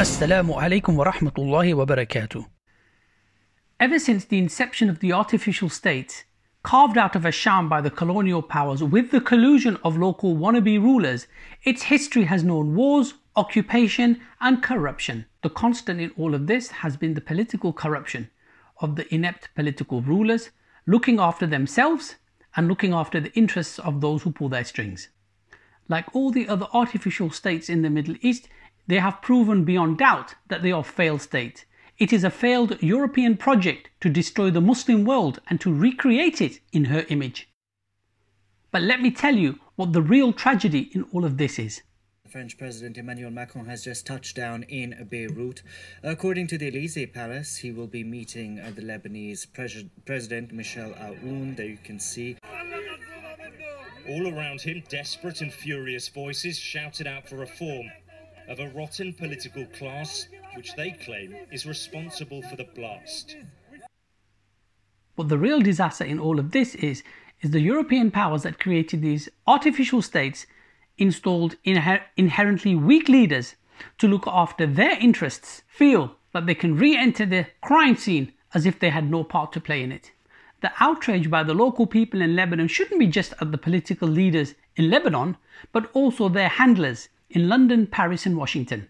Assalamu alaikum wa rahmatullahi wa barakatuh. Ever since the inception of the artificial state, carved out of Asham by the colonial powers with the collusion of local wannabe rulers, its history has known wars, occupation, and corruption. The constant in all of this has been the political corruption of the inept political rulers looking after themselves and looking after the interests of those who pull their strings. Like all the other artificial states in the Middle East, they have proven beyond doubt that they are a failed state. It is a failed European project to destroy the Muslim world and to recreate it in her image. But let me tell you what the real tragedy in all of this is. French President Emmanuel Macron has just touched down in Beirut. According to the Elysee Palace, he will be meeting uh, the Lebanese pres- President Michel Aoun. There you can see. All around him, desperate and furious voices shouted out for reform of a rotten political class which they claim is responsible for the blast. What the real disaster in all of this is, is the European powers that created these artificial states installed inher- inherently weak leaders to look after their interests feel that they can re enter the crime scene as if they had no part to play in it. The outrage by the local people in Lebanon shouldn't be just at the political leaders in Lebanon, but also their handlers in London, Paris, and Washington.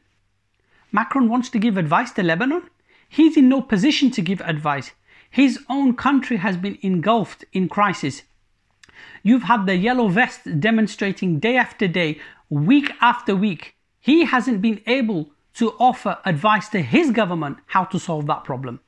Macron wants to give advice to Lebanon? He's in no position to give advice. His own country has been engulfed in crisis. You've had the yellow vests demonstrating day after day, week after week. He hasn't been able to offer advice to his government how to solve that problem.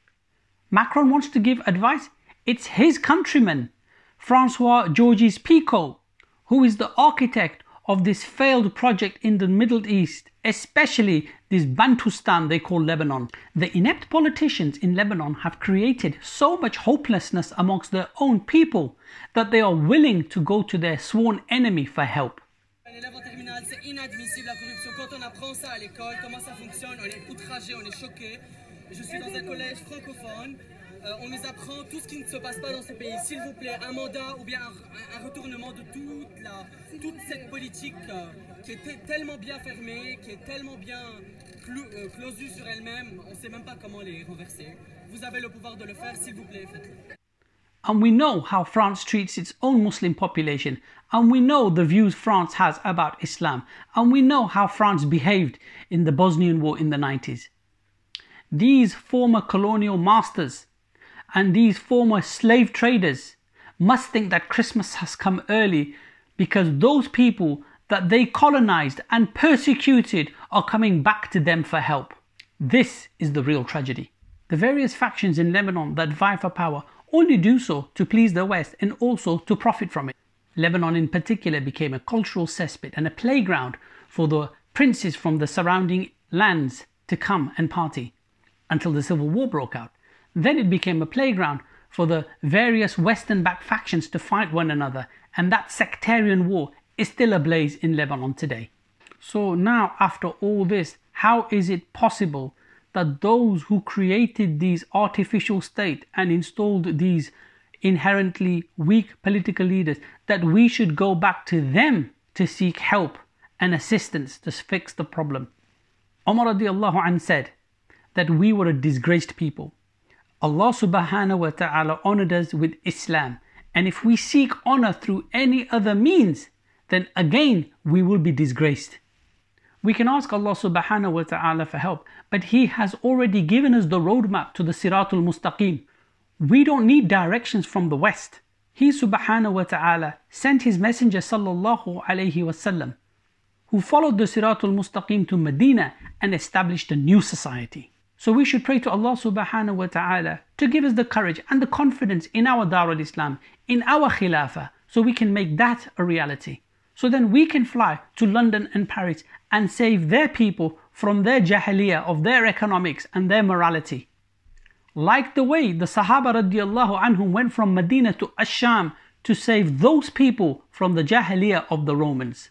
Macron wants to give advice. It's his countryman, Francois Georges Picot, who is the architect of this failed project in the Middle East, especially this Bantustan they call Lebanon. The inept politicians in Lebanon have created so much hopelessness amongst their own people that they are willing to go to their sworn enemy for help. Euh, on nous apprend tout ce qui ne se passe pas dans ce pays. S'il vous plaît, un mandat ou bien un, un retournement de toute, la, toute cette politique euh, qui est tellement bien fermée, qui est tellement bien clou, euh, closue sur elle-même, on ne sait même pas comment les renverser. Vous avez le pouvoir de le faire, s'il vous plaît, faites-le. And we know how France treats its own Muslim population, and we know the views France has about Islam, and we know how France behaved in the Bosnian War in the 90s. These former colonial masters and these former slave traders must think that Christmas has come early because those people that they colonized and persecuted are coming back to them for help. This is the real tragedy. The various factions in Lebanon that vie for power only do so to please the West and also to profit from it. Lebanon, in particular, became a cultural cesspit and a playground for the princes from the surrounding lands to come and party until the civil war broke out. Then it became a playground for the various Western backed factions to fight one another, and that sectarian war is still ablaze in Lebanon today. So, now after all this, how is it possible that those who created these artificial state and installed these inherently weak political leaders that we should go back to them to seek help and assistance to fix the problem. Umar said that we were a disgraced people. Allah subhanahu wa ta'ala honored us with Islam. And if we seek honor through any other means, then again we will be disgraced. We can ask Allah subhanahu wa ta'ala for help, but He has already given us the roadmap to the Siratul Mustaqim. We don't need directions from the West. He subhanahu wa ta'ala sent His Messenger sallallahu alayhi wasallam, who followed the Siratul Mustaqim to Medina and established a new society. So we should pray to Allah subhanahu wa ta'ala to give us the courage and the confidence in our Dar al Islam, in our Khilafah, so we can make that a reality. So then we can fly to London and Paris and save their people from their jahiliyyah of their economics and their morality. Like the way the Sahaba radiallahu anhum went from Medina to Asham to save those people from the jahiliyyah of the Romans.